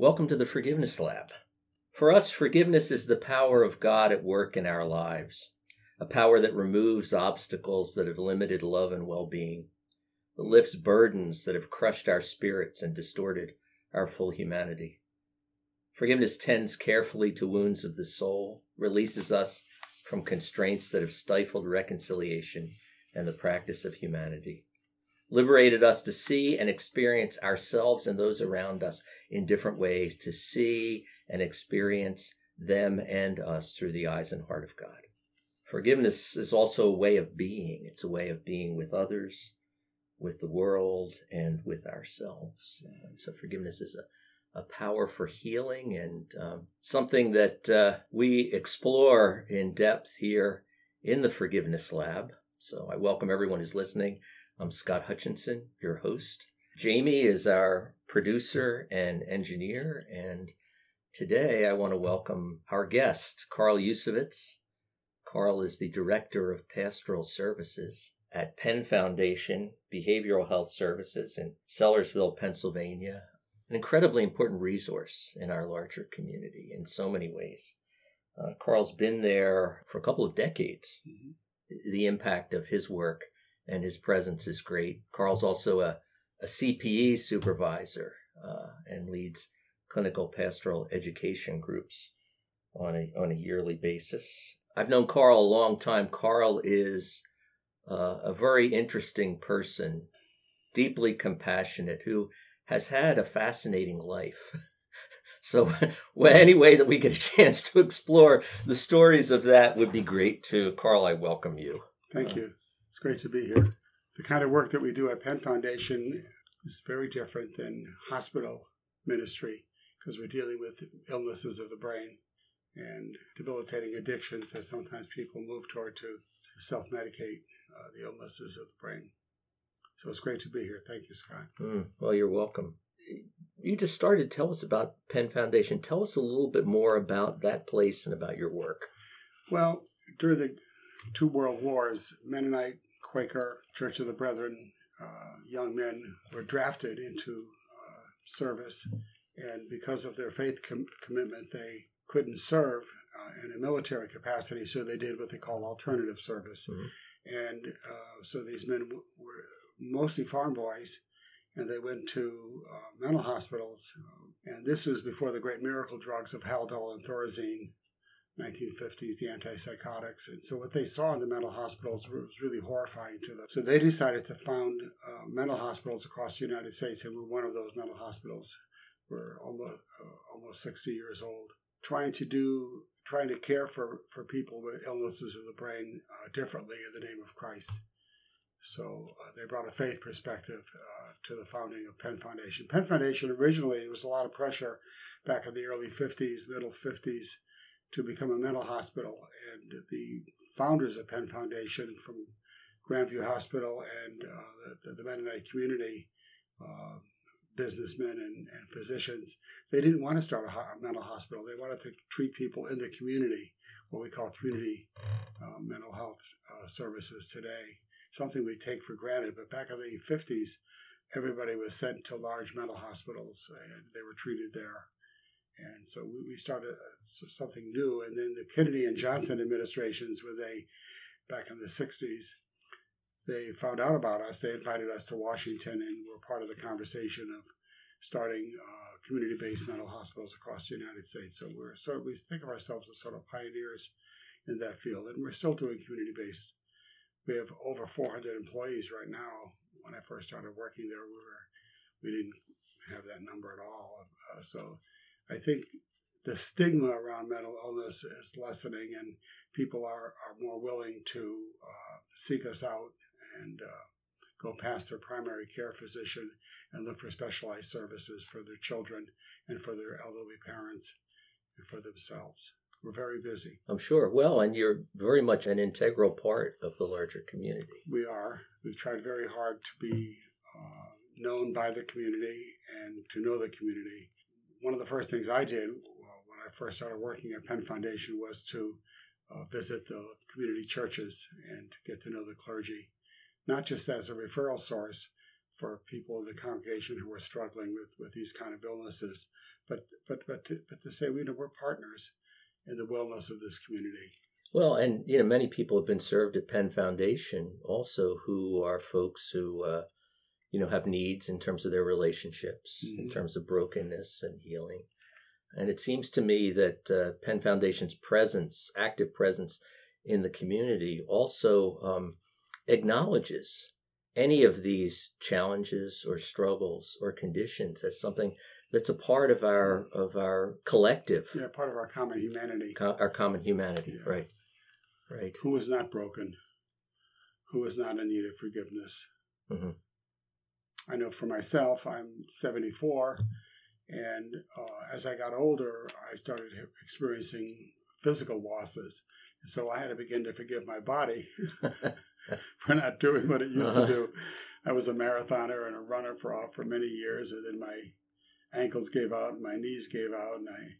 Welcome to the Forgiveness Lab. For us, forgiveness is the power of God at work in our lives, a power that removes obstacles that have limited love and well being, that lifts burdens that have crushed our spirits and distorted our full humanity. Forgiveness tends carefully to wounds of the soul, releases us from constraints that have stifled reconciliation and the practice of humanity liberated us to see and experience ourselves and those around us in different ways, to see and experience them and us through the eyes and heart of God. Forgiveness is also a way of being. It's a way of being with others, with the world, and with ourselves. And so forgiveness is a, a power for healing and um, something that uh, we explore in depth here in the Forgiveness Lab. So I welcome everyone who's listening. I'm Scott Hutchinson, your host. Jamie is our producer and engineer, and today I want to welcome our guest, Carl Yusavitz. Carl is the Director of Pastoral Services at Penn Foundation Behavioral Health Services in Sellersville, Pennsylvania. An incredibly important resource in our larger community in so many ways. Uh, Carl's been there for a couple of decades. Mm-hmm. The impact of his work and his presence is great. Carl's also a, a CPE supervisor uh, and leads clinical pastoral education groups on a on a yearly basis. I've known Carl a long time. Carl is uh, a very interesting person, deeply compassionate, who has had a fascinating life. so, well, any way that we get a chance to explore the stories of that would be great too. Carl, I welcome you. Thank you. It's great to be here. The kind of work that we do at Penn Foundation is very different than hospital ministry because we're dealing with illnesses of the brain and debilitating addictions that sometimes people move toward to self medicate uh, the illnesses of the brain. So it's great to be here. Thank you, Scott. Mm, well, you're welcome. You just started. Tell us about Penn Foundation. Tell us a little bit more about that place and about your work. Well, during the two world wars, Mennonite, Quaker, Church of the Brethren, uh, young men were drafted into uh, service, and because of their faith com- commitment, they couldn't serve uh, in a military capacity, so they did what they call alternative service. Mm-hmm. And uh, so these men w- were mostly farm boys, and they went to uh, mental hospitals. and this was before the great miracle drugs of Haldol and Thorazine 1950s, the antipsychotics. And so what they saw in the mental hospitals was really horrifying to them. So they decided to found uh, mental hospitals across the United States, and we're one of those mental hospitals. We're almost uh, almost 60 years old, trying to do trying to care for, for people with illnesses of the brain uh, differently in the name of Christ. So uh, they brought a faith perspective uh, to the founding of Penn Foundation. Penn Foundation originally, it was a lot of pressure back in the early 50s, middle 50s to become a mental hospital. And the founders of Penn Foundation from Grandview Hospital and uh, the, the, Mennonite community, uh, businessmen and, and, physicians, they didn't want to start a, ho- a, mental hospital. They wanted to treat people in the community, what we call community uh, mental health uh, services today. Something we take for granted. But back in the 50s, everybody was sent to large mental hospitals and they were treated there. And so we, started uh, something new. And then the Kennedy and Johnson administrations, where they, back in the 60s, they found out about us. They invited us to Washington and we were part of the conversation of starting uh, community-based mental hospitals across the United States. So we're sort of, we think of ourselves as sort of pioneers in that field, and we're still doing community-based. We have over 400 employees right now. When I first started working there, we were we didn't have that number at all. Uh, so I think the stigma around mental illness is lessening, and people are, are more willing to uh, seek us out and uh, go past their primary care physician and look for specialized services for their children and for their elderly parents and for themselves. We're very busy. I'm sure. Well, and you're very much an integral part of the larger community. We are. We've tried very hard to be uh, known by the community and to know the community one of the first things I did uh, when I first started working at Penn Foundation was to uh, visit the community churches and get to know the clergy, not just as a referral source for people in the congregation who are struggling with, with these kind of illnesses, but but but to, but to say we know we're partners in the wellness of this community. Well, and you know, many people have been served at Penn Foundation also, who are folks who uh, you know have needs in terms of their relationships, mm-hmm. in terms of brokenness and healing. And it seems to me that uh, Penn Foundation's presence, active presence in the community, also um, acknowledges any of these challenges or struggles or conditions as something that's a part of our of our collective yeah part of our common humanity co- our common humanity yeah. right right who is not broken who is not in need of forgiveness mm-hmm. I know for myself i'm 74 and uh, as i got older i started experiencing physical losses and so i had to begin to forgive my body for not doing what it used uh-huh. to do i was a marathoner and a runner for for many years and then my ankles gave out and my knees gave out and I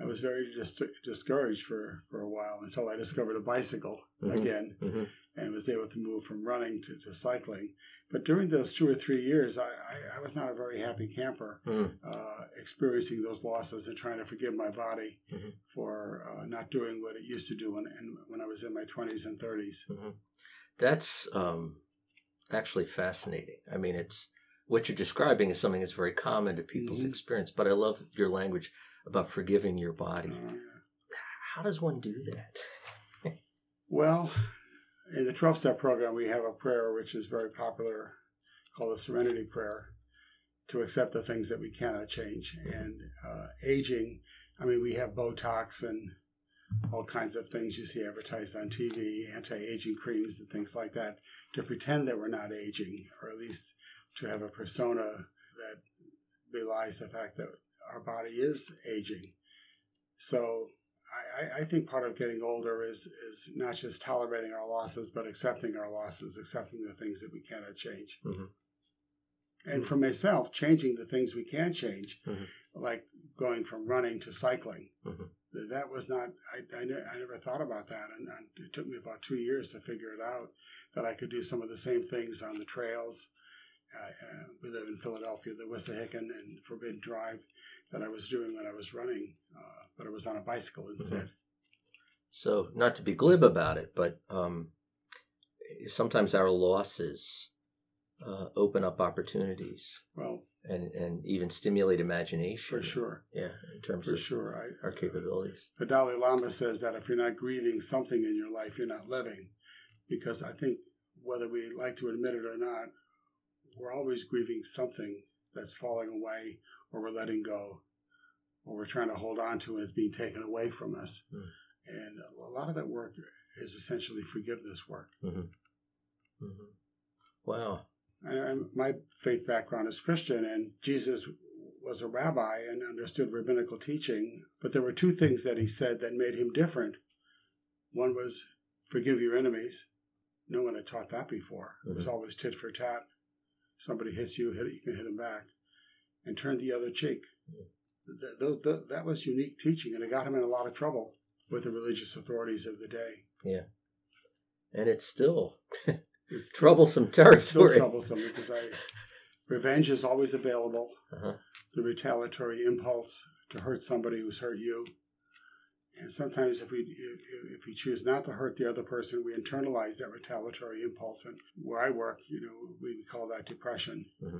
I was very dis- discouraged for, for a while until I discovered a bicycle mm-hmm. again mm-hmm. and was able to move from running to, to cycling. But during those two or three years, I, I, I was not a very happy camper, mm-hmm. uh, experiencing those losses and trying to forgive my body mm-hmm. for uh, not doing what it used to do when, when I was in my 20s and 30s. Mm-hmm. That's um, actually fascinating. I mean, it's what you're describing is something that's very common to people's mm-hmm. experience. But I love your language about forgiving your body. Oh, How does one do that? well, in the 12 step program, we have a prayer which is very popular called the Serenity Prayer to accept the things that we cannot change. And uh, aging, I mean, we have Botox and all kinds of things you see advertised on TV, anti aging creams and things like that, to pretend that we're not aging, or at least to have a persona that belies the fact that our body is aging. So I, I, think part of getting older is is not just tolerating our losses, but accepting our losses, accepting the things that we cannot change. Mm-hmm. And mm-hmm. for myself, changing the things we can change, mm-hmm. like going from running to cycling. Mm-hmm. That was not, I, I, I, never thought about that. And, and it took me about two years to figure it out that I could do some of the same things on the trails uh, we live in Philadelphia, the Wissahickon and Forbidden Drive that I was doing when I was running, uh, but it was on a bicycle mm-hmm. instead. So, not to be glib about it, but um, sometimes our losses uh, open up opportunities. Well, and and even stimulate imagination. For sure. Yeah, in terms for of sure. I, our capabilities. The Dalai Lama says that if you're not grieving something in your life, you're not living, because I think whether we like to admit it or not, we're always grieving something that's falling away or we're letting go or we're trying to hold on to and it's being taken away from us. Mm. And a lot of that work is essentially forgiveness work. Mm-hmm. Mm-hmm. Wow. And my faith background is Christian, and Jesus was a rabbi and understood rabbinical teaching, but there were two things that he said that made him different. One was forgive your enemies. No one had taught that before. Mm-hmm. It was mm-hmm. always tit for tat somebody hits you, hit it, you can hit them back, and turn the other cheek. The, the, the, that was unique teaching, and it got him in a lot of trouble with the religious authorities of the day. Yeah, and it's still it's troublesome territory. It's still troublesome because I revenge is always available. Uh-huh. The retaliatory impulse to hurt somebody who's hurt you and sometimes, if we if, if we choose not to hurt the other person, we internalize that retaliatory impulse. And where I work, you know, we call that depression, mm-hmm.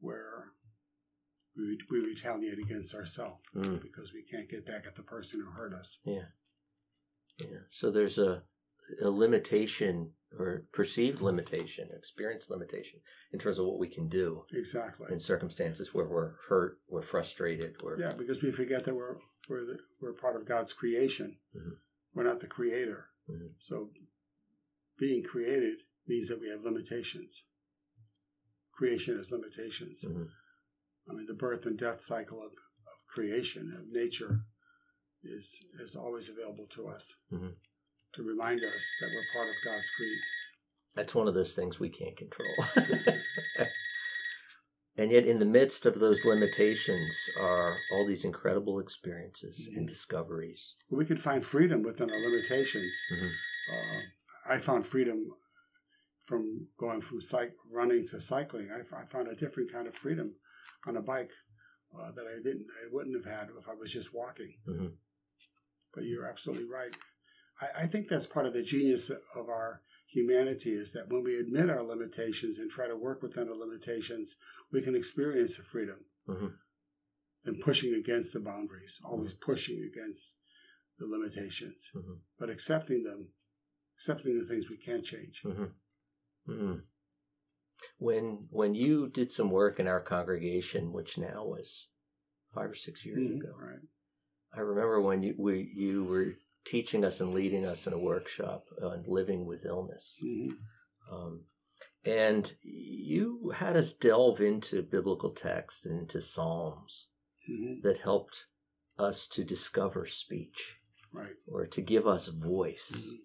where we, we retaliate against ourselves mm. because we can't get back at the person who hurt us. Yeah, yeah. So there's a a limitation or perceived limitation, experience limitation in terms of what we can do. Exactly. In circumstances where we're hurt, we're frustrated, we're yeah, because we forget that we're we're the, we're part of God's creation. Mm-hmm. We're not the creator. Mm-hmm. So being created means that we have limitations. Creation has limitations. Mm-hmm. I mean, the birth and death cycle of, of creation, of nature, is is always available to us mm-hmm. To remind us that we're part of God's creation. That's one of those things we can't control. And yet, in the midst of those limitations, are all these incredible experiences mm-hmm. and discoveries. We can find freedom within our limitations. Mm-hmm. Uh, I found freedom from going from cyc- running to cycling. I, f- I found a different kind of freedom on a bike uh, that I didn't, I wouldn't have had if I was just walking. Mhm. But you're absolutely right. I, I think that's part of the genius of our humanity is that when we admit our limitations and try to work within our limitations, we can experience a freedom Mhm. than pushing against the boundaries, always pushing against the limitations, Mhm. but accepting them, accepting the things we can't change. Mhm. Mhm. When when you did some work in our congregation, which now was five or six years ago, Right. I remember when you we, you were teaching us and leading us in a workshop on living with illness, Mhm. um, and you had us delve into biblical text and into Psalms Mhm. that helped us to discover speech Right. or to give us voice. Mhm.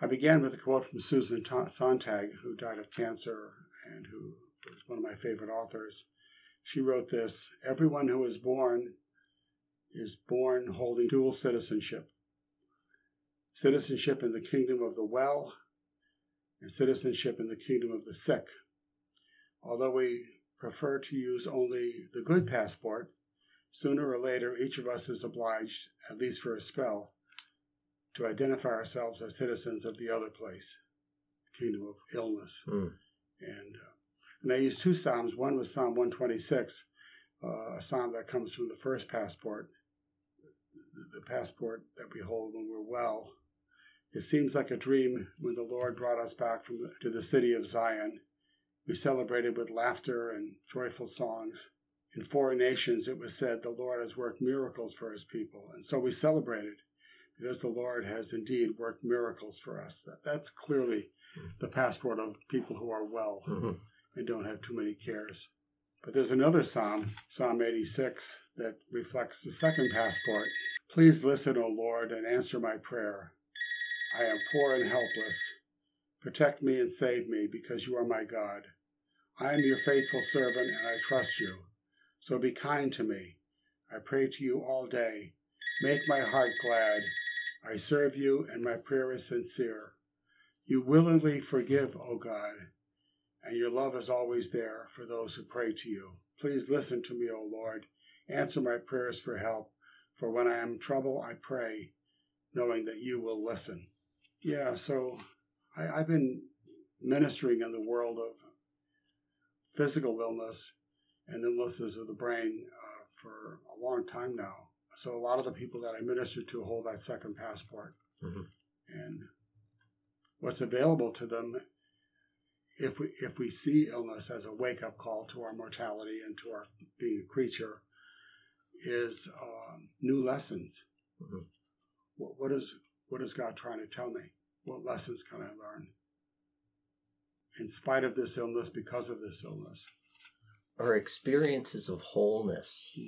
I began with a quote from Susan Ta- Sontag, who died of cancer and who was one of my favorite authors. She wrote this Everyone who is born is born holding dual citizenship citizenship in the kingdom of the well and citizenship in the kingdom of the sick. Although we prefer to use only the good passport, sooner or later each of us is obliged, at least for a spell, to identify ourselves as citizens of the other place, the kingdom of illness. Mm. And, uh, and I used two psalms. One was Psalm 126, uh, a psalm that comes from the first passport, the passport that we hold when we're well. It seems like a dream when the Lord brought us back from the, to the city of Zion. We celebrated with laughter and joyful songs. In foreign nations, it was said the Lord has worked miracles for his people. And so we celebrated because the Lord has indeed worked miracles for us. That, that's clearly the passport of people who are well Mhm. and don't have too many cares. But there's another psalm, Psalm 86, that reflects the second passport. Please listen, O Lord, and answer my prayer. I am poor and helpless. Protect me and save me, because you are my God. I am your faithful servant, and I trust you. So be kind to me. I pray to you all day. Make my heart glad. I serve you, and my prayer is sincere. You willingly forgive, O God, and your love is always there for those who pray to you. Please listen to me, O Lord. Answer my prayers for help, for when I am in trouble, I pray, knowing that you will listen. Yeah, so I, I've been ministering in the world of physical illness and illnesses of the brain uh, for a long time now. So a lot of the people that I minister to hold that second passport. Mhm. And what's available to them if we if we see illness as a wake up call to our mortality and to our being a creature, is um, new lessons. Mhm. What, what is what is God trying to tell me? What lessons can I learn? In spite of this illness, because of this illness. Are experiences of wholeness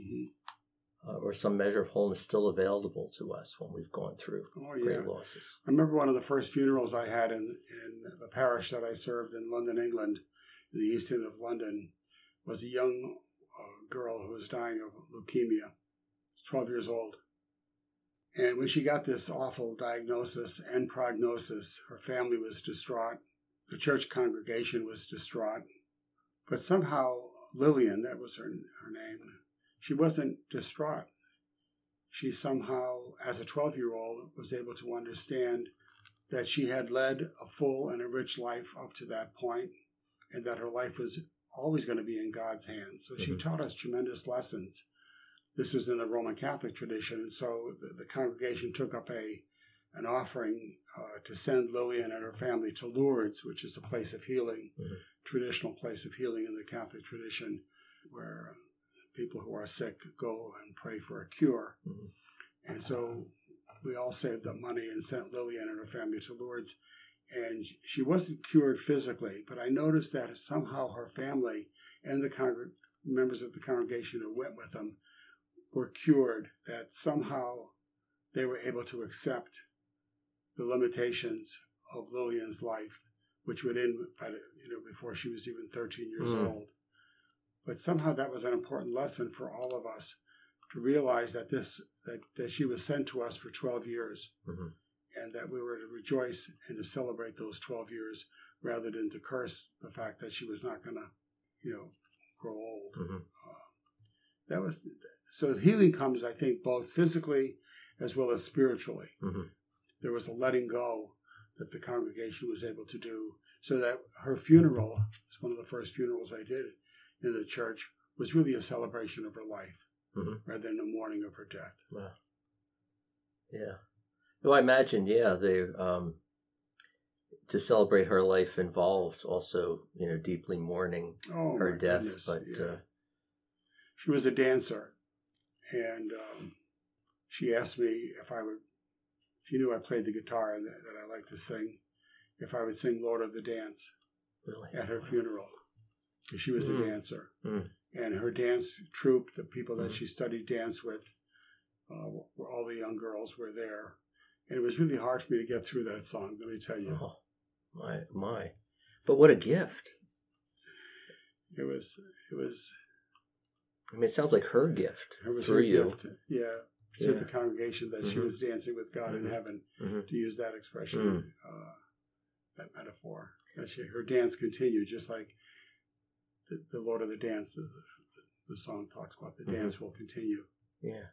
uh, or some measure of wholeness still available to us when we've gone through Oh yeah. great losses? I remember one of the first funerals I had in in the parish that I served in London, England, in the east end of London, was a young uh, girl who was dying of leukemia. Twelve years old, and when she got this awful diagnosis and prognosis, her family was distraught. The church congregation was distraught, but somehow Lillian, that was her her name, she wasn't distraught she somehow, as a 12 year old, was able to understand that she had led a full and a rich life up to that point, and that her life was always going to be in God's hands. So she Mhm. taught us tremendous lessons. This was in the Roman Catholic tradition, and so the, the congregation took up a an offering uh, to send Lillian and her family to Lourdes, which is a place of healing, Mhm. traditional place of healing in the Catholic tradition, where people who are sick go and pray for a cure. Mhm. And so we all saved up money and sent Lillian and her family to Lourdes. And she wasn't cured physically, but I noticed that somehow her family and the congr- members of the congregation who went with them were cured, that somehow they were able to accept the limitations of Lillian's life, which would end by the, you know before she was even 13 years Mm. old. But somehow that was an important lesson for all of us to realize that this that, that she was sent to us for 12 years Mhm. and that we were to rejoice and to celebrate those 12 years rather than to curse the fact that she was not going to, you know, grow old. Mhm. Uh, that was so healing comes, I think, both physically as well as spiritually. Mhm. There was a letting go that the congregation was able to do, so that her funeral was one of the first funerals I did in the church was really a celebration of her life Mhm. rather than a mourning of her death. Wow. Yeah. Well, I imagine, yeah, they um, to celebrate her life involved also, you know, deeply mourning Oh, her death. goodness, But yeah. uh, she was a dancer, and um, she asked me if I would. She knew I played the guitar and that, that I liked to sing. If I would sing "Lord of the Dance" really, at her funeral, because she was Mm. a dancer, Mm. and her dance troupe, the people that Mm. she studied dance with, uh, were all the young girls were there, and it was really hard for me to get through that song. Let me tell you, oh, my, my. But what a gift. it was it was I mean, it sounds like her gift it was through her you. gift, yeah, to Yeah. the congregation that she Mhm. was dancing with God in Mhm. heaven. Mhm. to use that expression, Mm. uh, that metaphor. That she, her dance continued, just like the, the Lord of the Dance, the, the, song talks about. The Mhm. dance will continue. Yeah.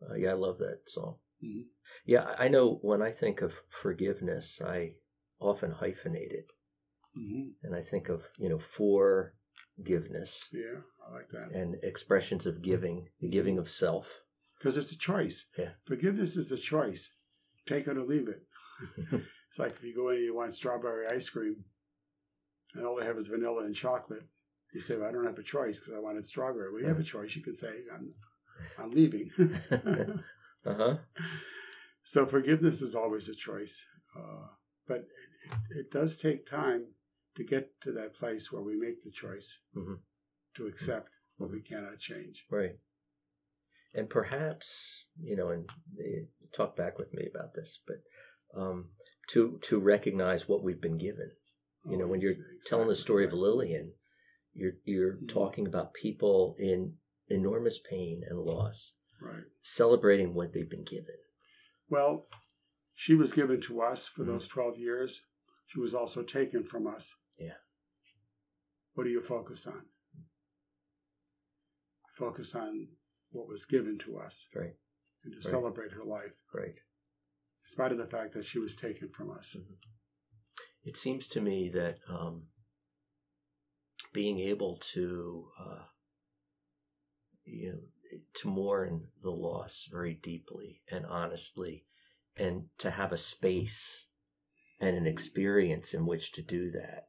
Uh, yeah, I love that song. Mhm. Yeah, I know when I think of forgiveness, I often hyphenate it. hmm And I think of, you know, forgiveness Yeah, I like that. and expressions of giving, the giving of self. Because it's a choice. Yeah. Forgiveness is a choice. Take it or leave it. it's like if you go in and you want strawberry ice cream, and all they have is vanilla and chocolate. You say, well, I don't have a choice because I wanted strawberry. Well, you have a choice. You can say, I'm, I'm leaving. uh huh. So forgiveness is always a choice, uh, but it, it, it does take time to get to that place where we make the choice Mhm. To accept what we cannot change. Right. And perhaps, you know, and eh, talk back with me about this, but um, to to recognize what we've been given. You know, Oh, when you're exactly telling the story of. Lillian, you're you're Mhm. talking about people in enormous pain and loss, Right. celebrating what they've been given. Well, she was given to us for Mhm. those 12 years. She was also taken from us. Yeah. What do you focus on? Focus on what was given to us Right. and to Right. celebrate her life, Right. in spite of the fact that she was taken from us. It seems to me that um, being able to, uh, you know, to mourn the loss very deeply and honestly, and to have a space and an experience in which to do that.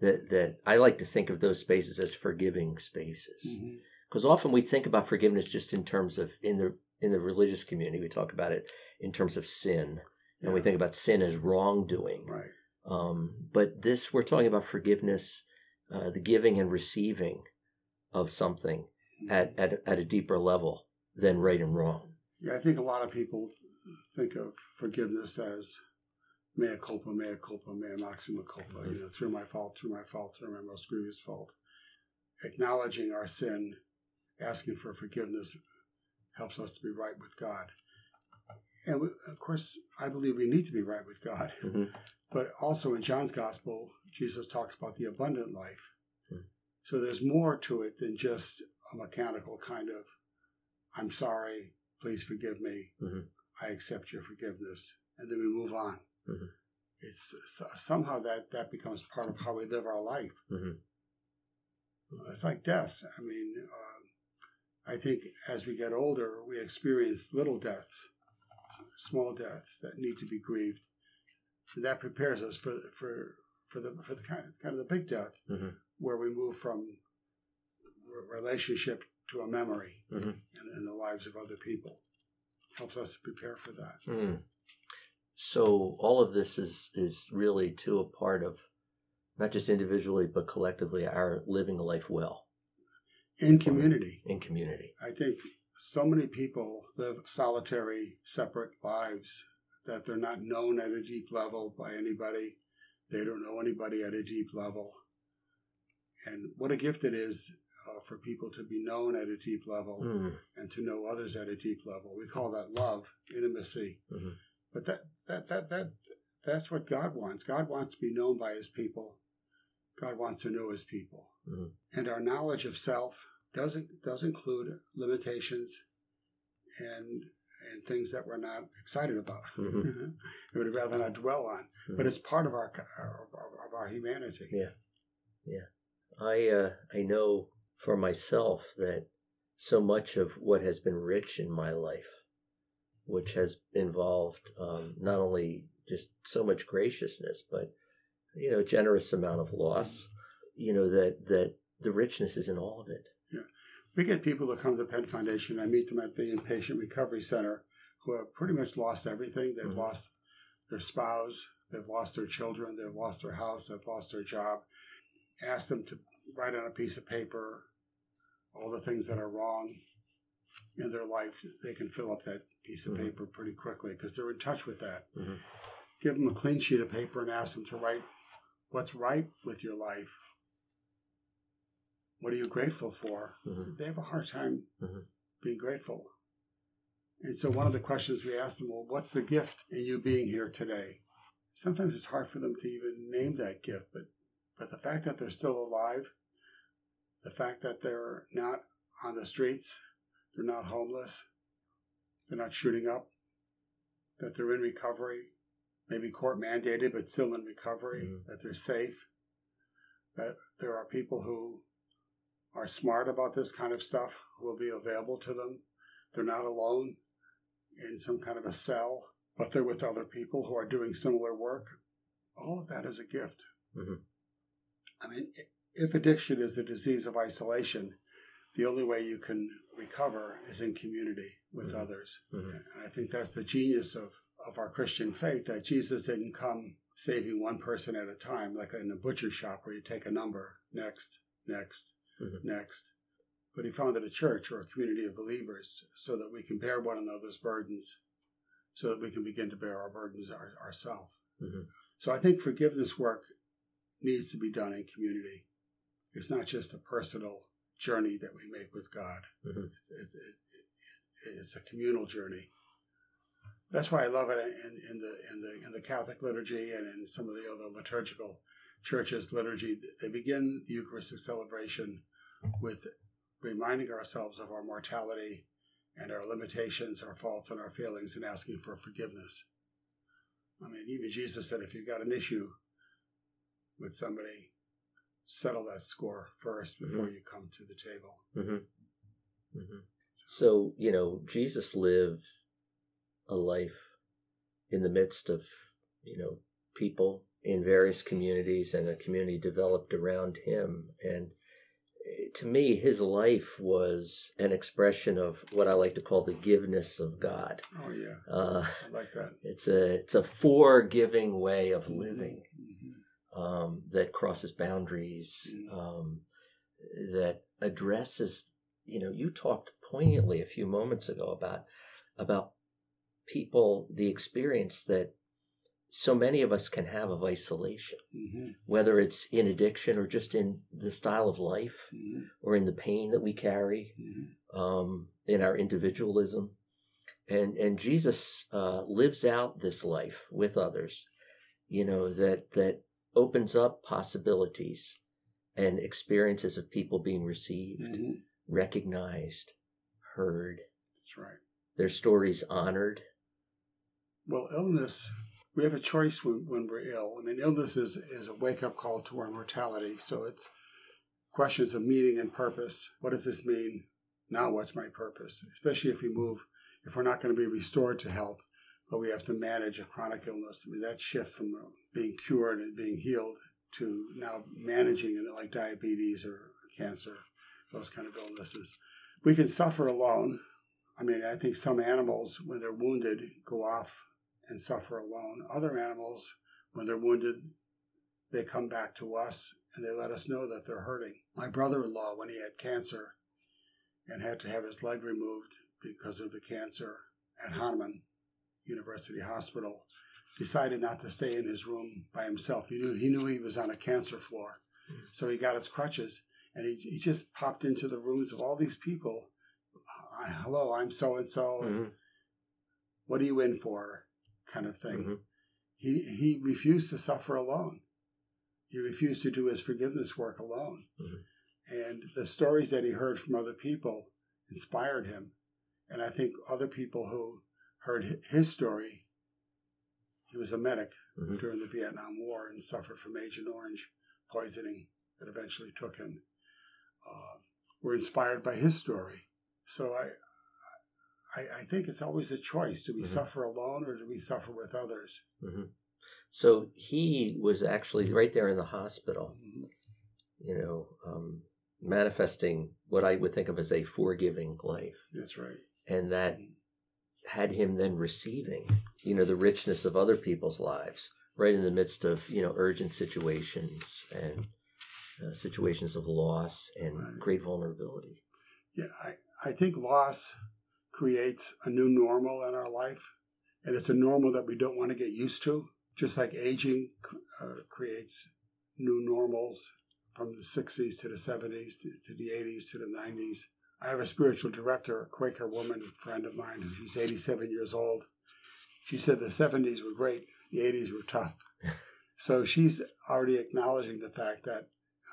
That that I like to think of those spaces as forgiving spaces Mhm. Because often we think about forgiveness just in terms of in the in the religious community we talk about it in terms of sin. And we think about sin as wrongdoing. Right. um, but this we're talking about forgiveness uh, the giving and receiving of something at, at at a deeper level than right and wrong. Yeah, I think a lot of people think of forgiveness as mea culpa, mea culpa, mea maxima culpa, you know, through my fault, through my fault, through my most grievous fault. Acknowledging our sin, asking for forgiveness, helps us to be right with God. And we, of course, I believe we need to be right with God. Mhm. But also in John's Gospel, Jesus talks about the abundant life. Hmm. So there's more to it than just a mechanical kind of, I'm sorry, please forgive me, Mhm. I accept your forgiveness, and then we move on. Mhm. It's somehow that that becomes part of how we live our life. Mhm. It's like death. I mean, um, I think as we get older, we experience little deaths, small deaths that need to be grieved, and that prepares us for for for the for the kind of, kind of the big death, Mhm. where we move from re- relationship to a memory Mhm. in, in the lives of other people. Helps us to prepare for that. Mm. So all of this is is really to a part of not just individually but collectively our living a life well In community, in community. I think so many people live solitary, separate lives that they're not known at a deep level by anybody. They don't know anybody at a deep level. And what a gift it is uh, for people to be known at a deep level Mm. and to know others at a deep level. We call that love, intimacy. Mhm. But that, that, that, that, that's what God wants. God wants to be known by his people. God wants to know his people. Mhm. And our knowledge of self does, does include limitations and and things that we're not excited about. Mhm. we would rather not dwell on. But Mhm. it's part of our of our, of our humanity. Yeah. Yeah. I uh, I know for myself that so much of what has been rich in my life, which has involved um, not only just so much graciousness, but you know, generous amount of loss. You know that that the richness is in all of it. We get people who come to the Penn Foundation. I meet them at the Inpatient Recovery Center who have pretty much lost everything. They've Mhm. lost their spouse, they've lost their children, they've lost their house, they've lost their job. Ask them to write on a piece of paper all the things that are wrong in their life. They can fill up that piece of Mhm. paper pretty quickly because they're in touch with that. Mhm. Give them a clean sheet of paper and ask them to write what's right with your life. What are you grateful for? Mhm. They have a hard time Mhm. being grateful. And so one of the questions we asked them, well, what's the gift in you being here today? Sometimes it's hard for them to even name that gift, but but the fact that they're still alive, the fact that they're not on the streets, they're not homeless, they're not shooting up, that they're in recovery, maybe court mandated but still in recovery, Mhm. that they're safe, that there are people who are smart about this kind of stuff will be available to them. They're not alone in some kind of a cell, but they're with other people who are doing similar work. All of that is a gift. Mhm. I mean, if addiction is the disease of isolation, the only way you can recover is in community with Mhm. others. Mhm. And I think that's the genius of, of our Christian faith that Jesus didn't come saving one person at a time, like in a butcher shop where you take a number, next, next, Mhm. next. But he founded a church or a community of believers so that we can bear one another's burdens, so that we can begin to bear our burdens our, ourselves. Mhm. So I think forgiveness work needs to be done in community. It's not just a personal journey that we make with God. Mhm. It, it, it, it's a communal journey. That's why I love it in, in the in the in the Catholic liturgy and in some of the other liturgical churches liturgy. They begin the Eucharistic celebration with reminding ourselves of our mortality and our limitations, our faults, and our failings, and asking for forgiveness. I mean, even Jesus said, if you've got an issue with somebody, settle that score first before Mhm. you come to the table. hmm hmm So, you know, Jesus lived a life in the midst of, you know, people in various communities and a community developed around him. And eh, to me, his life was an expression of what I like to call the giveness of God. Oh yeah, Uh, I like that. it's a it's a forgiving way of living Mhm. um, that crosses boundaries, Mm. um, that addresses. You know, you talked poignantly a few moments ago about about people, the experience that so many of us can have of isolation, Mhm. whether it's in addiction or just in the style of life Mhm. or in the pain that we carry, Mhm. um, in our individualism. And, and Jesus uh, lives out this life with others, you know, that, that opens up possibilities and experiences of people being received, Mhm. recognized, heard, That's right. their stories honored. Well, illness, we have a choice when, when we're ill. I mean, illness is, is a wake up call to our mortality. So it's questions of meaning and purpose. What does this mean? Now, what's my purpose? Especially if we move, if we're not going to be restored to health, but we have to manage a chronic illness. I mean, that shift from being cured and being healed to now managing it like diabetes or cancer, those kind of illnesses. We can suffer alone. I mean, I think some animals, when they're wounded, go off and suffer alone. Other animals, when they're wounded, they come back to us and they let us know that they're hurting. My brother in law, when he had cancer and had to have his leg removed because of the cancer at Hahnemann University Hospital, decided not to stay in his room by himself. He knew he, knew he was on a cancer floor. Hmm. So he got his crutches and he, he just popped into the rooms of all these people. "Hi, Hello, I'm so and so. What are you in for? Kind of thing mhm, he he refused to suffer alone. He refused to do his forgiveness work alone. Mhm. And the stories that he heard from other people inspired him. And I think other people who heard his story, he was a medic Mhm. during the Vietnam War and suffered from Agent Orange poisoning that eventually took him, uh, were inspired by his story. So I, I, I think it's always a choice: do we Mhm. suffer alone or do we suffer with others? hmm So he was actually right there in the hospital, Mhm. you know, um, manifesting what I would think of as a forgiving life. That's right. And that had him then receiving, you know, the richness of other people's lives right in the midst of, you know, urgent situations and uh, situations of loss and Right. great vulnerability. Yeah, I, I think loss creates a new normal in our life, and it's a normal that we don't want to get used to. Just like aging uh, creates new normals from the 60s to the 70s to, to the 80s to the 90s. I have a spiritual director, a Quaker woman friend of mine, she's 87 years old. She said the 70s were great, the 80s were tough. So she's already acknowledging the fact that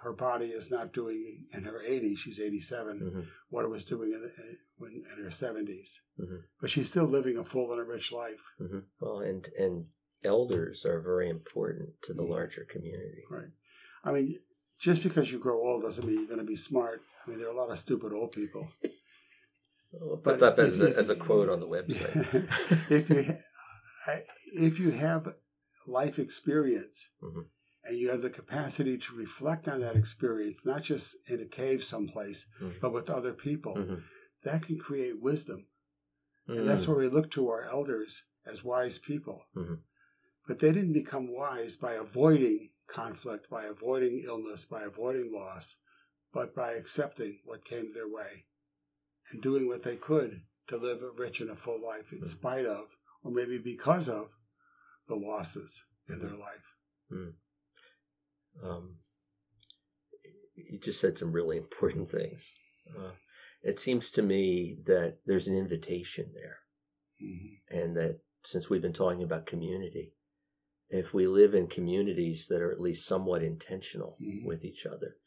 her body is not doing in her 80s, she's 87, Mhm. what it was doing in, in, when, in her 70s. Mhm. But she's still living a full and a rich life. hmm Well, and, and elders are very important to the Mhm. larger community. Right. I mean, just because you grow old doesn't mean you're going to be smart. I mean, there are a lot of stupid old people. We'll But that as if- a, as a quote on the website. if you if you have life experience Mhm. and you have the capacity to reflect on that experience, not just in a cave someplace, Mhm. but with other people, Mhm. That can create wisdom. And that's where we look to our elders as wise people. Mhm. But they didn't become wise by avoiding conflict, by avoiding illness, by avoiding loss, but by accepting what came their way and doing what they could to live a rich and a full life in Mhm. spite of, or maybe because of, the losses in their life. um, you just said some really important things. Uh, it seems to me that there's an invitation there, Mhm. and that since we've been talking about community, if we live in communities that are at least somewhat intentional Mhm. with each other,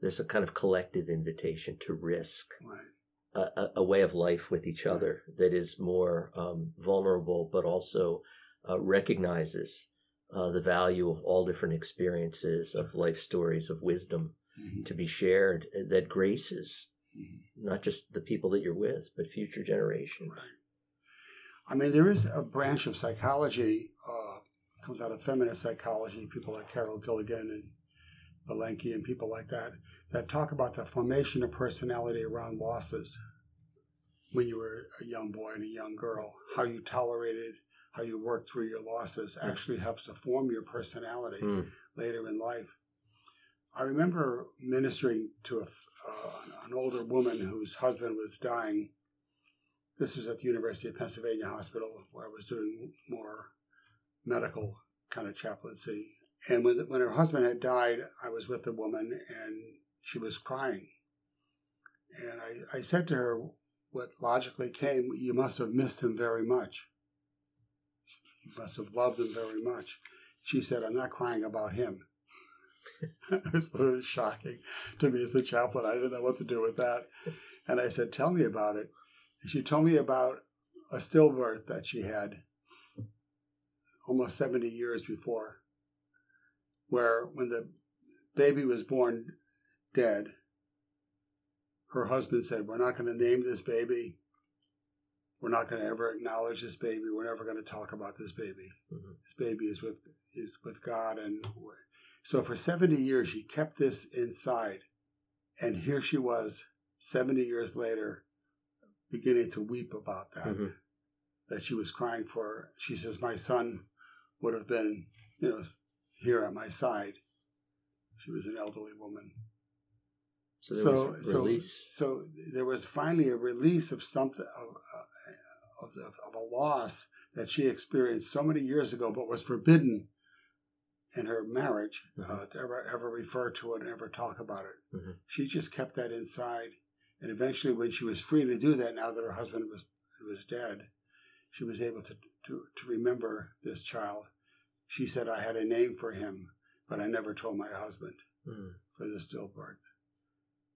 there's a kind of collective invitation to risk Right. a, a, a way of life with each other that is more um, vulnerable, but also uh, recognizes uh, the value of all different experiences of life stories of wisdom Mhm. to be shared uh, that graces Mhm. not just the people that you're with, but future generations. Right. I mean, there is a branch of psychology, uh, comes out of feminist psychology, people like Carol Gilligan and Belenky and people like that, that talk about the formation of personality around losses when you were a young boy and a young girl. How you tolerated, how you worked through your losses actually helps to form your personality Mm. later in life. I remember ministering to a, uh, an older woman whose husband was dying. This was at the University of Pennsylvania Hospital, where I was doing more medical kind of chaplaincy. And when, when her husband had died, I was with the woman and she was crying. And I, I said to her, what logically came, you must have missed him very much. You must have loved him very much. She said, I'm not crying about him. it was shocking to me as the chaplain. I didn't know what to do with that. And I said, Tell me about it. And she told me about a stillbirth that she had almost 70 years before, where when the baby was born dead, her husband said, We're not going to name this baby. We're not going to ever acknowledge this baby. We're never going to talk about this baby. Mhm. This baby is with is with God, and so for seventy years she kept this inside, and here she was, seventy years later, beginning to weep about that. Mhm. That she was crying for. She says, "My son would have been, you know, here at my side." She was an elderly woman. So there So, was so, so there was finally a release of something of, uh, of, of, of a loss that she experienced so many years ago, but was forbidden in her marriage uh, to ever ever refer to it and ever talk about it. Mhm. She just kept that inside, and eventually, when she was free to do that, now that her husband was was dead, she was able to to, to remember this child, she said I had a name for him, but I never told my husband Mm. for the stillborn.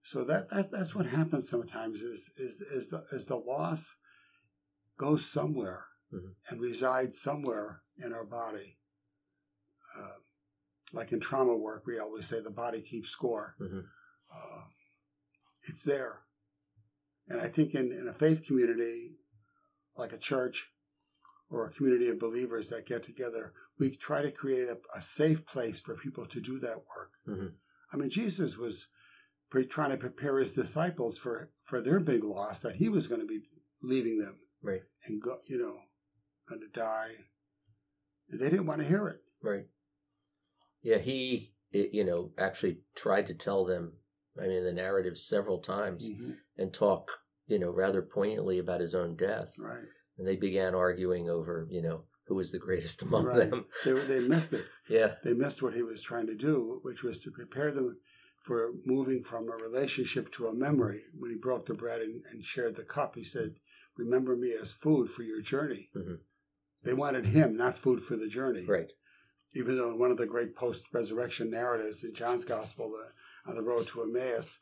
So that, that that's what happens sometimes is is is the is the loss goes somewhere Mhm. and resides somewhere in our body. Like in trauma work, we always say the body keeps score. Mhm. Uh, it's there, and I think in, in a faith community, like a church or a community of believers that get together, we try to create a, a safe place for people to do that work. Mhm. I mean, Jesus was pre- trying to prepare his disciples for for their big loss that he was going to be leaving them Right. and go, you know, going to die. And they didn't want to hear it. Right. Yeah, he, you know, actually tried to tell them, I mean, the narrative several times and talk, you know, rather poignantly about his own death. Right. And they began arguing over, you know, who was the greatest among Right. them. They they missed it. Yeah. They missed what he was trying to do, which was to prepare them for moving from a relationship to a memory. When he broke the bread and, and shared the cup, he said, "Remember me as food for your journey." Mhm. They wanted him, not food for the journey. Right. Even though in one of the great post-resurrection narratives in John's Gospel, uh, on the road to Emmaus,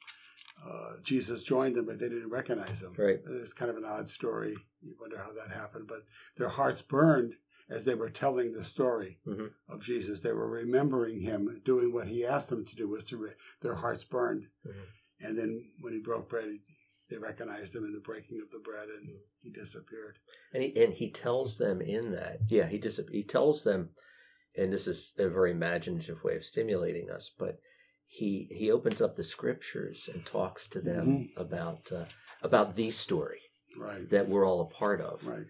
uh, Jesus joined them, but they didn't recognize him. Right. It's kind of an odd story. You wonder how that happened, but their hearts burned as they were telling the story Mhm. of Jesus. They were remembering him doing what he asked them to do. Was to re- their hearts burned, Mhm. and then when he broke bread, they recognized him in the breaking of the bread, and Mm. he disappeared. And he, and he tells them in that, yeah, he just, he tells them, and this is a very imaginative way of stimulating us, but he, he opens up the scriptures and talks to them Mhm. about, uh, about the story Right. that we're all a part of. Right.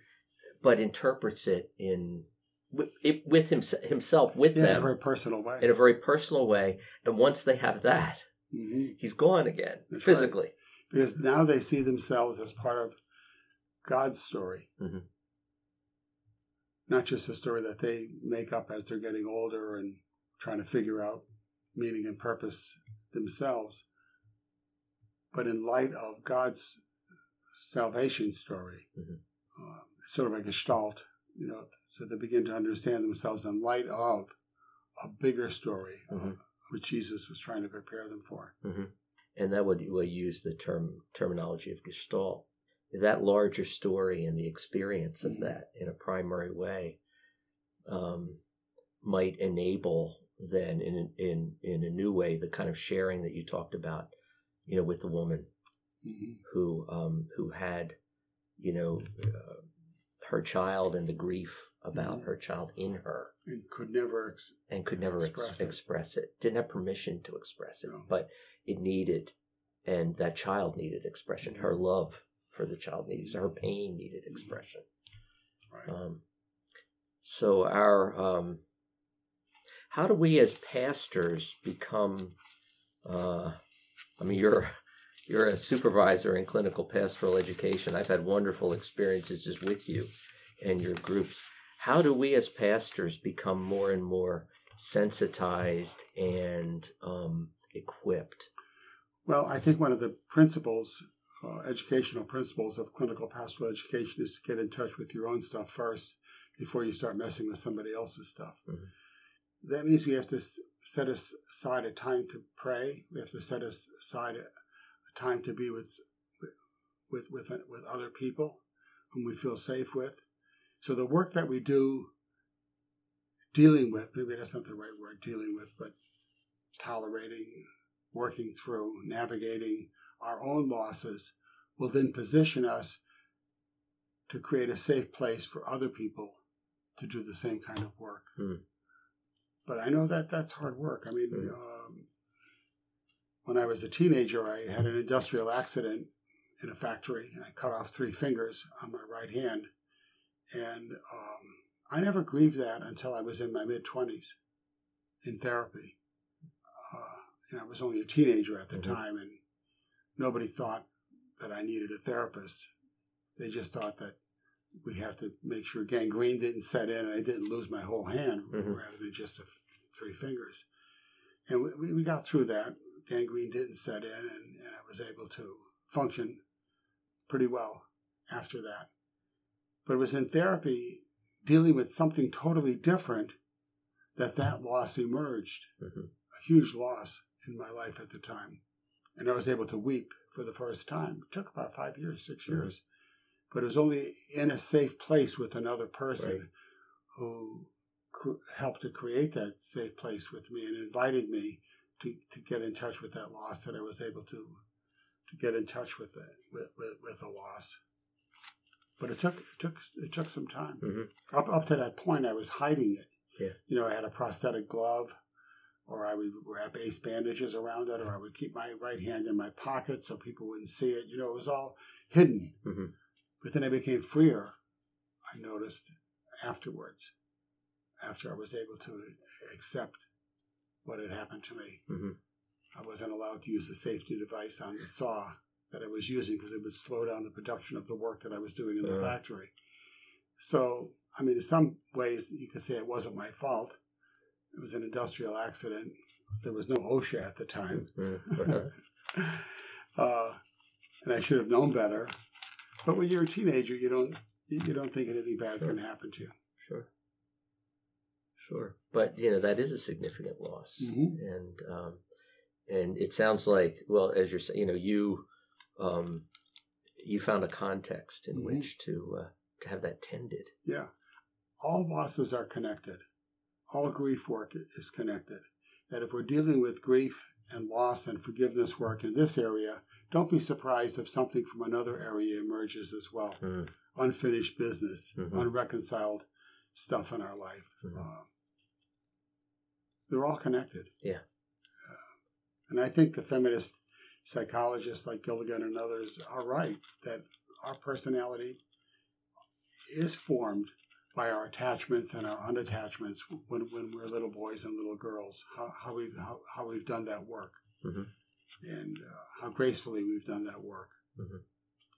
but interprets it in with, it, with him, himself with Yeah, in a very personal way. in a very personal way. And once they have that, hmm he's gone again That's physically. because now they see themselves as part of God's story, Mhm. Not just a story that they make up as they're getting older and trying to figure out meaning and purpose themselves, but in light of God's salvation story, Mhm. uh, sort of like a gestalt, you know, so they begin to understand themselves in light of a bigger story, uh, Mhm. which Jesus was trying to prepare them for. And that would we'll use the term terminology of Gestalt. That larger story and the experience of Mhm. that in a primary way um, might enable then in in in a new way the kind of sharing that you talked about, you know, with the woman Mhm. who um, who had, you know, uh, her child and the grief about Mhm. her child in her, And could never ex- and could never ex- Express express, it. it. Didn't have permission to express it, No. but it needed, and that child needed expression. Her Mhm. love for the child needs. her pain needed expression. right. Um, so our, um, how do we as pastors become? Uh, I mean, you're you're a supervisor in clinical pastoral education. I've had wonderful experiences just with you and your groups. How do we as pastors become more and more sensitized and um, equipped? Well, I think one of the principles, uh, educational principles of clinical pastoral education is to get in touch with your own stuff first before you start messing with somebody else's stuff. Mhm. That means we have to set aside a time to pray. We have to set aside a, a time to be with, with with with other people whom we feel safe with. So the work that we do dealing with, maybe that's not the right word, dealing with, but tolerating, working through, navigating our own losses will then position us to create a safe place for other people to do the same kind of work. Hmm. But I know that that's hard work. I mean, Hmm. um, when I was a teenager, I had an industrial accident in a factory. And I cut off three fingers on my right hand. And um, I never grieved that until I was in my mid 20s in therapy. Uh, and I was only a teenager at the Mhm. time, and nobody thought that I needed a therapist. They just thought that we have to make sure gangrene didn't set in and I didn't lose my whole hand Mhm. rather than just f- three fingers. And we- we, got through that. Gangrene didn't set in, and, and I was able to function pretty well after that. But it was in therapy dealing with something totally different that that loss emerged, Mhm. a huge loss in my life at the time. And I was able to weep for the first time. It took about five years, 6 Mhm. years. But it was only in a safe place with another person Right. who cr- helped to create that safe place with me and invited me to, to get in touch with that loss that I was able to to get in touch with it with, with, with a loss. But it took it took it took some time. Mhm. Up up to that point, I was hiding it. Yeah. You know, I had a prosthetic glove, or I would wrap ace bandages around it, or I would keep my right hand in my pocket so people wouldn't see it. You know, it was all hidden. Mhm. But then I became freer. I noticed afterwards, after I was able to accept what had happened to me. Mhm. I wasn't allowed to use the safety device on the saw that I was using because it would slow down the production of the work that I was doing in the Uh. factory. So, I mean, in some ways, you could say it wasn't my fault. It was an industrial accident. There was no OSHA at the time. Mhm. uh, and I should have known better. But when you're a teenager, you don't you don't think anything bad's Sure. going to happen to you. Sure. Sure. But you know that is a significant loss, Mhm. and um, and it sounds like well, as you're saying, you know, you um, you found a context in Mhm. which to uh, to have that tended. Yeah. All losses are connected. All grief work is connected. That if we're dealing with grief and loss and forgiveness work in this area, don't be surprised if something from another area emerges as well. Mm. Unfinished business, Mhm. unreconciled stuff in our life. Mhm. Uh, they're all connected. Yeah. Uh, and I think the feminist psychologists like Gilligan and others are right that our personality is formed by our attachments and our unattachments when, when we're little boys and little girls, how, how, we've, how, how we've done that work Mhm. and uh, how gracefully we've done that work Mhm.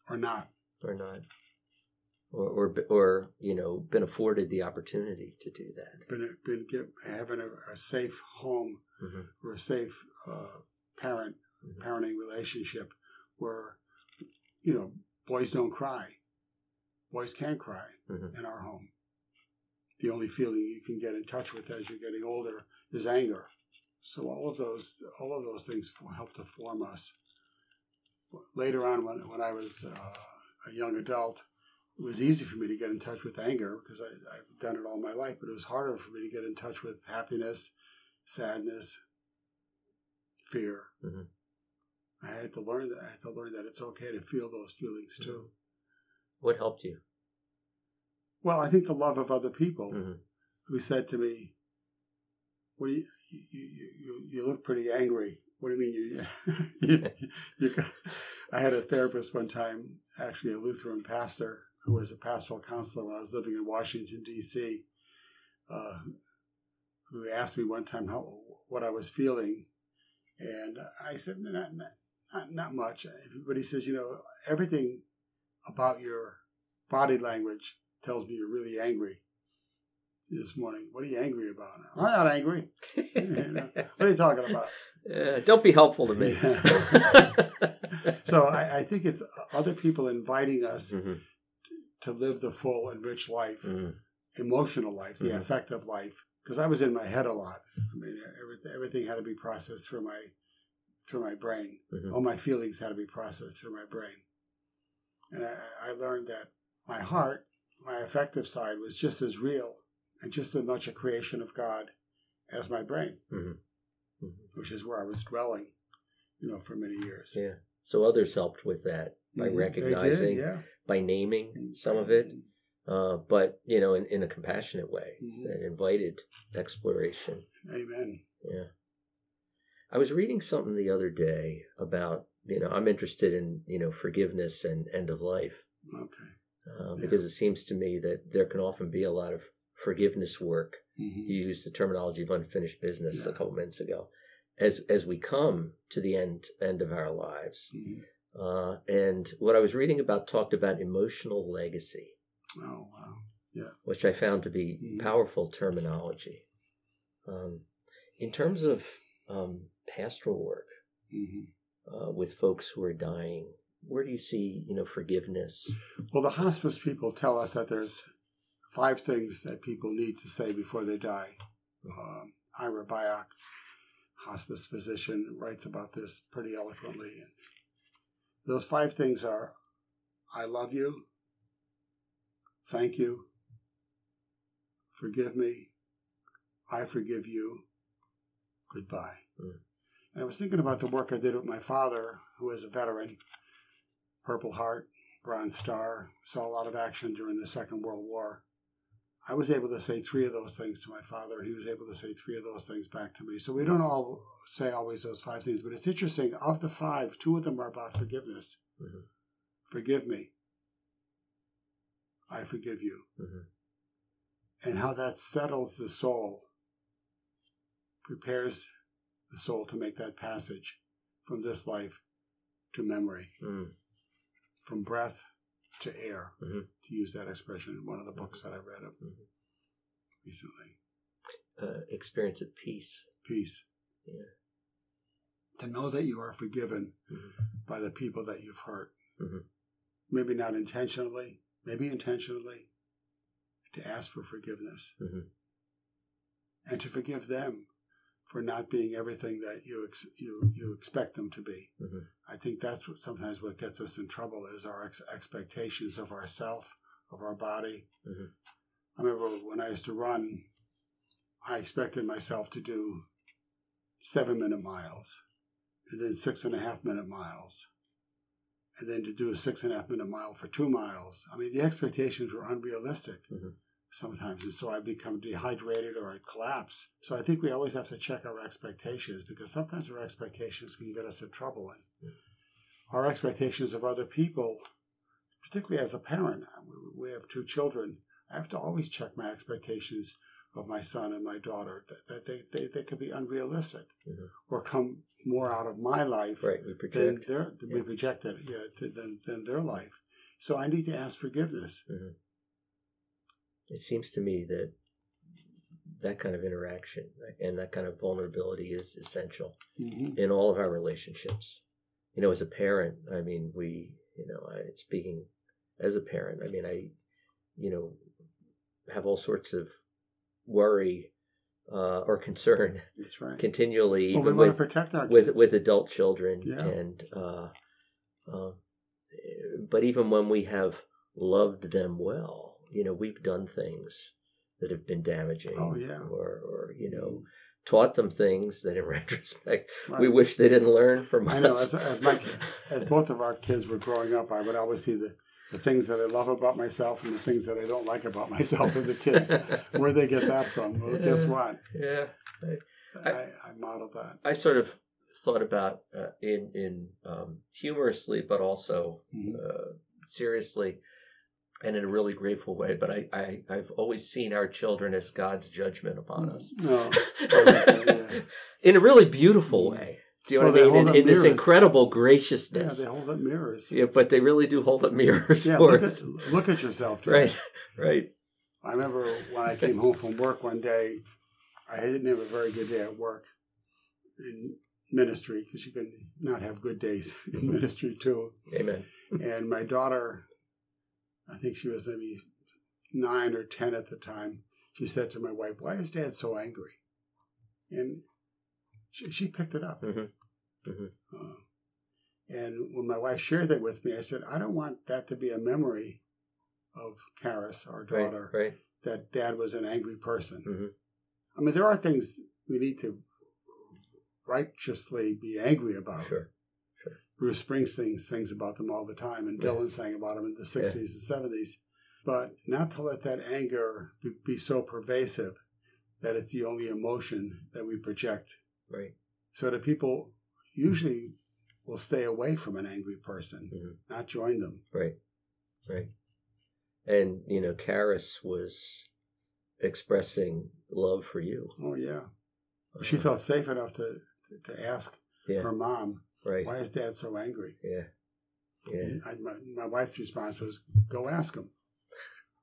or not. or not, or or or you know, been afforded the opportunity to do that. Been, been give, having a, a safe home Mhm. or a safe uh, parent Mhm. parenting relationship where you know boys don't cry boys can cry Mhm. in our home the only feeling you can get in touch with as you're getting older is anger so all of those all of those things help to form us later on when, when i was uh, a young adult it was easy for me to get in touch with anger because I, i've done it all my life but it was harder for me to get in touch with happiness sadness fear Mhm. I had to learn that. I had to learn that it's okay to feel those feelings too. What helped you? Well, I think the love of other people Mhm. who said to me, "What do you you, you, you, you look pretty angry? What do you mean you?" you, you got-" I had a therapist one time, actually a Lutheran pastor who was a pastoral counselor when I was living in Washington D.C. Uh, who asked me one time how what I was feeling, and I said, "Not not not, not much." But he says, "You know, everything about your body language tells me you're really angry." This morning, what are you angry about? I'm not angry. You know, what are you talking about? Uh, don't be helpful to me. So I, I think it's other people inviting us Mhm. to live the full and rich life, Mhm. emotional life, the Mhm. affective life. Because I was in my head a lot. I mean, everything, everything had to be processed through my through my brain. Mhm. All my feelings had to be processed through my brain. And I, I learned that my heart, my affective side, was just as real and just as much a creation of God as my brain, Mhm. Mhm. which is where I was dwelling, you know, for many years. Yeah. So others helped with that by Mhm. They did, recognizing, yeah. by naming some of it, uh, but you know, in, in a compassionate way Mhm. that invited exploration. Amen. Yeah. I was reading something the other day about, you know, I'm interested in, you know, forgiveness and end of life Okay. Uh, Yeah. because it seems to me that there can often be a lot of forgiveness work. Mhm. You used the terminology of unfinished business a couple minutes ago. As as we come to the end end of our lives, Mhm. uh, and what I was reading about talked about emotional legacy, Oh, wow. Yeah, which I found to be Mhm. powerful terminology. Um, in terms of um, pastoral work hmm uh, with folks who are dying, where do you see you know forgiveness? Well, the hospice people tell us that there's five things that people need to say before they die. Um, Ira Byock, hospice physician, writes about this pretty eloquently. Those five things are I love you, thank you, forgive me, I forgive you, goodbye. Mm. And I was thinking about the work I did with my father, who is a veteran, Purple Heart, Bronze Star, saw a lot of action during the Second World War. I was able to say three of those things to my father. and He was able to say three of those things back to me. So we don't all say always those five things, but it's interesting. Of the five, two of them are about forgiveness. Mhm. Forgive me. I forgive you. Mhm. And how that settles the soul, prepares the soul to make that passage from this life to memory, Mm. From breath to air, Mhm. to use that expression in one of the books that I read of Mhm. recently. Uh, experience of peace. Peace. Yeah. To know that you are forgiven Mhm. by the people that you've hurt. Mhm. Maybe not intentionally, maybe intentionally, to ask for forgiveness Mhm. and to forgive them for not being everything that you ex- you you expect them to be. Mhm. I think that's what sometimes what gets us in trouble is our ex- expectations of ourself, of our body. Mhm. I remember when I used to run, I expected myself to do seven minute miles, and then six and a half minute miles, and then to do a six and a half minute mile for two miles. I mean, the expectations were unrealistic Mhm. Sometimes, and so I become dehydrated or I collapse. So I think we always have to check our expectations because sometimes our expectations can get us in trouble. And our expectations of other people, particularly as a parent, we- have two children. I have to always check my expectations of my son and my daughter that, they, they, they could be unrealistic Mhm. or come more out of my life Right. We than project. their we project it yeah to, than, than their life. So I need to ask forgiveness. It seems to me that that kind of interaction and that kind of vulnerability is essential Mm-hmm. in all of our relationships. You know, as a parent, I mean, we, you know, I, speaking as a parent, I mean, I, you know, have all sorts of worry uh, or concern That's right. continually, well, we even to with protect our with with adult children, Yeah. and uh, uh, but even when we have loved them well, you know, we've done things that have been damaging, Oh, yeah. or or you know, taught them things that, in retrospect, Right. we wish they didn't learn from I know. us. As, as my as both of our kids were growing up, I would always see the, the things that I love about myself and the things that I don't like about myself in the kids. Where they get that from? Well, guess what? yeah, I, I modeled that. I sort of thought about uh, in in um, humorously, but also Mhm. uh, seriously, and in a really grateful way. But I, I I've always seen our children as God's judgment upon us, No. Oh, oh yeah. in a really beautiful mm. way. Do you know Well, what I mean? In, in this incredible Yeah, graciousness. they hold up mirrors. Yeah, but they really do hold up mirrors Yeah, for look at, look at yourself. Jack. Right, right. I remember when I came home from work one day, I didn't have a very good day at work in ministry because you can not have good days in ministry too. Amen. And my daughter, I think she was maybe nine or 10 at the time, she said to my wife, Why is dad so angry? And she, she picked it up. hmm Uh, and when my wife shared that with me, I said, I don't want that to be a memory of Karis, our daughter, right. that dad was an angry person. Mhm. I mean, there are things we need to righteously be angry about. Sure. Bruce Springsteen sings about them all the time, and Yeah. Dylan sang about them in the 60s and 70s. But not to let that anger be, so pervasive that it's the only emotion that we project. Right. So that people usually will stay away from an angry person, Mhm. not join them. Right. Right. And, you know, Karis was expressing love for you. Oh, yeah. She Uh, felt safe enough to, to ask yeah, her mom, right. Why is dad so angry? Yeah. Yeah. I, my, my wife's response was, Go ask him,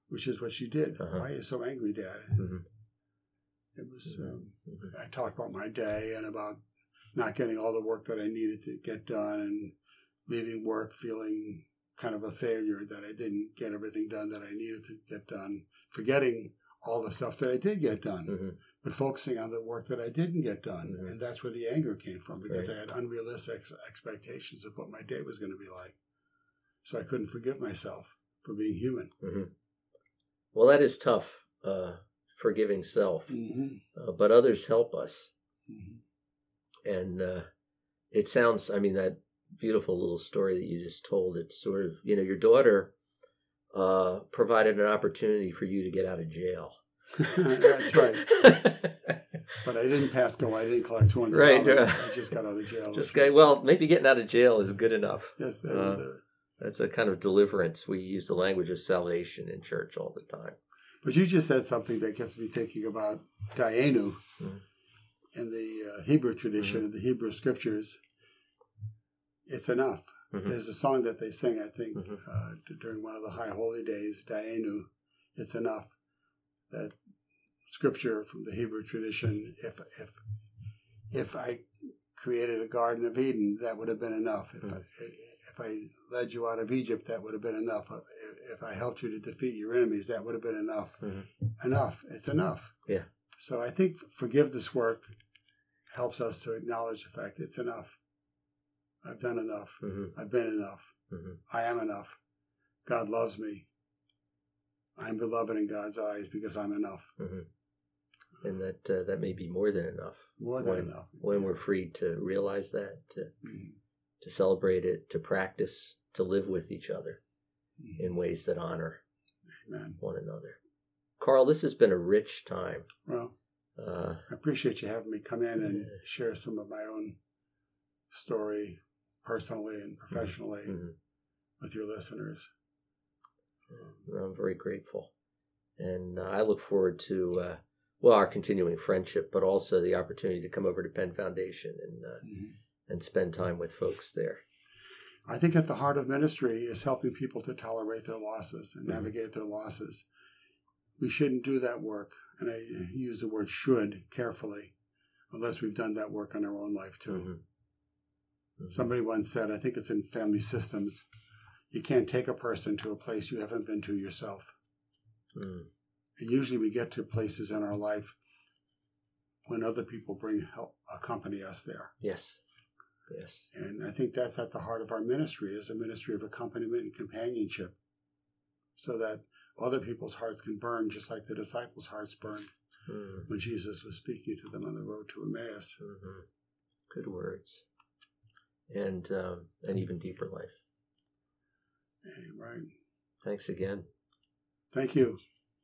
which is what she did. Uh-huh. Why are you so angry, dad? Mhm. It was, um, Mhm. I talked about my day and about not getting all the work that I needed to get done and leaving work feeling kind of a failure that I didn't get everything done that I needed to get done, forgetting all the stuff that I did get done. Mhm. But focusing on the work that I didn't get done. Mhm. And that's where the anger came from because Right. I had unrealistic ex- expectations of what my day was going to be like. So I couldn't forgive myself for being human. hmm Well, that is tough, uh, forgiving self, Mm-hmm. uh, but others help us. Mm-hmm. And uh, it sounds, I mean, that beautiful little story that you just told, it's sort of, you know, your daughter uh, provided an opportunity for you to get out of jail. That's right. But I didn't pass go. I didn't collect two hundred Right, dollars. I just got out of jail. Just go, well, maybe getting out of jail is good enough. yes, that uh, the, That's a kind of deliverance. We use the language of salvation in church all the time. But you just said something that gets me thinking about Dayenu Mhm. in the uh, Hebrew tradition, Mm-hmm. in the Hebrew scriptures. It's enough. Mhm. There's a song that they sing, I think, Mhm. uh, during one of the high holy days, Dayenu. It's enough. That scripture from the Hebrew tradition. If if if I created a Garden of Eden, that would have been enough. If I, Mhm. if I led you out of Egypt, that would have been enough. If, if I helped you to defeat your enemies, that would have been enough. Mhm. Enough. It's enough. Yeah. So I think forgiveness work helps us to acknowledge the fact it's enough. I've done enough. hmm I've been enough. hmm I am enough. God loves me. I'm beloved in God's eyes because I'm enough. And that uh, that may be more than enough. More than when, enough. When we're free to realize that, to Mhm. to celebrate it, to practice, to live with each other Mhm. in ways that honor Amen. one another. Carl, this has been a rich time. Well, Uh, I appreciate you having me come in and Yeah. share some of my own story personally and professionally mhm. with your listeners. I'm very grateful. And uh, I look forward to, uh, well, our continuing friendship, but also the opportunity to come over to Penn Foundation and, uh, Mhm. and spend time with folks there. I think at the heart of ministry is helping people to tolerate their losses and Mhm. navigate their losses. We shouldn't do that work, and I use the word should carefully, unless we've done that work in our own life too. Mhm. Mhm. Somebody once said, I think it's in family systems, you can't take a person to a place you haven't been to yourself. Mm. And usually we get to places in our life when other people bring help, accompany us there. Yes. Yes. And I think that's at the heart of our ministry is a ministry of accompaniment and companionship. So that other people's hearts can burn just like the disciples' hearts burned Mm. when Jesus was speaking to them on the road to Emmaus. hmm Good words. And um, an even deeper life. Eh, Right. Thanks again. Thank you.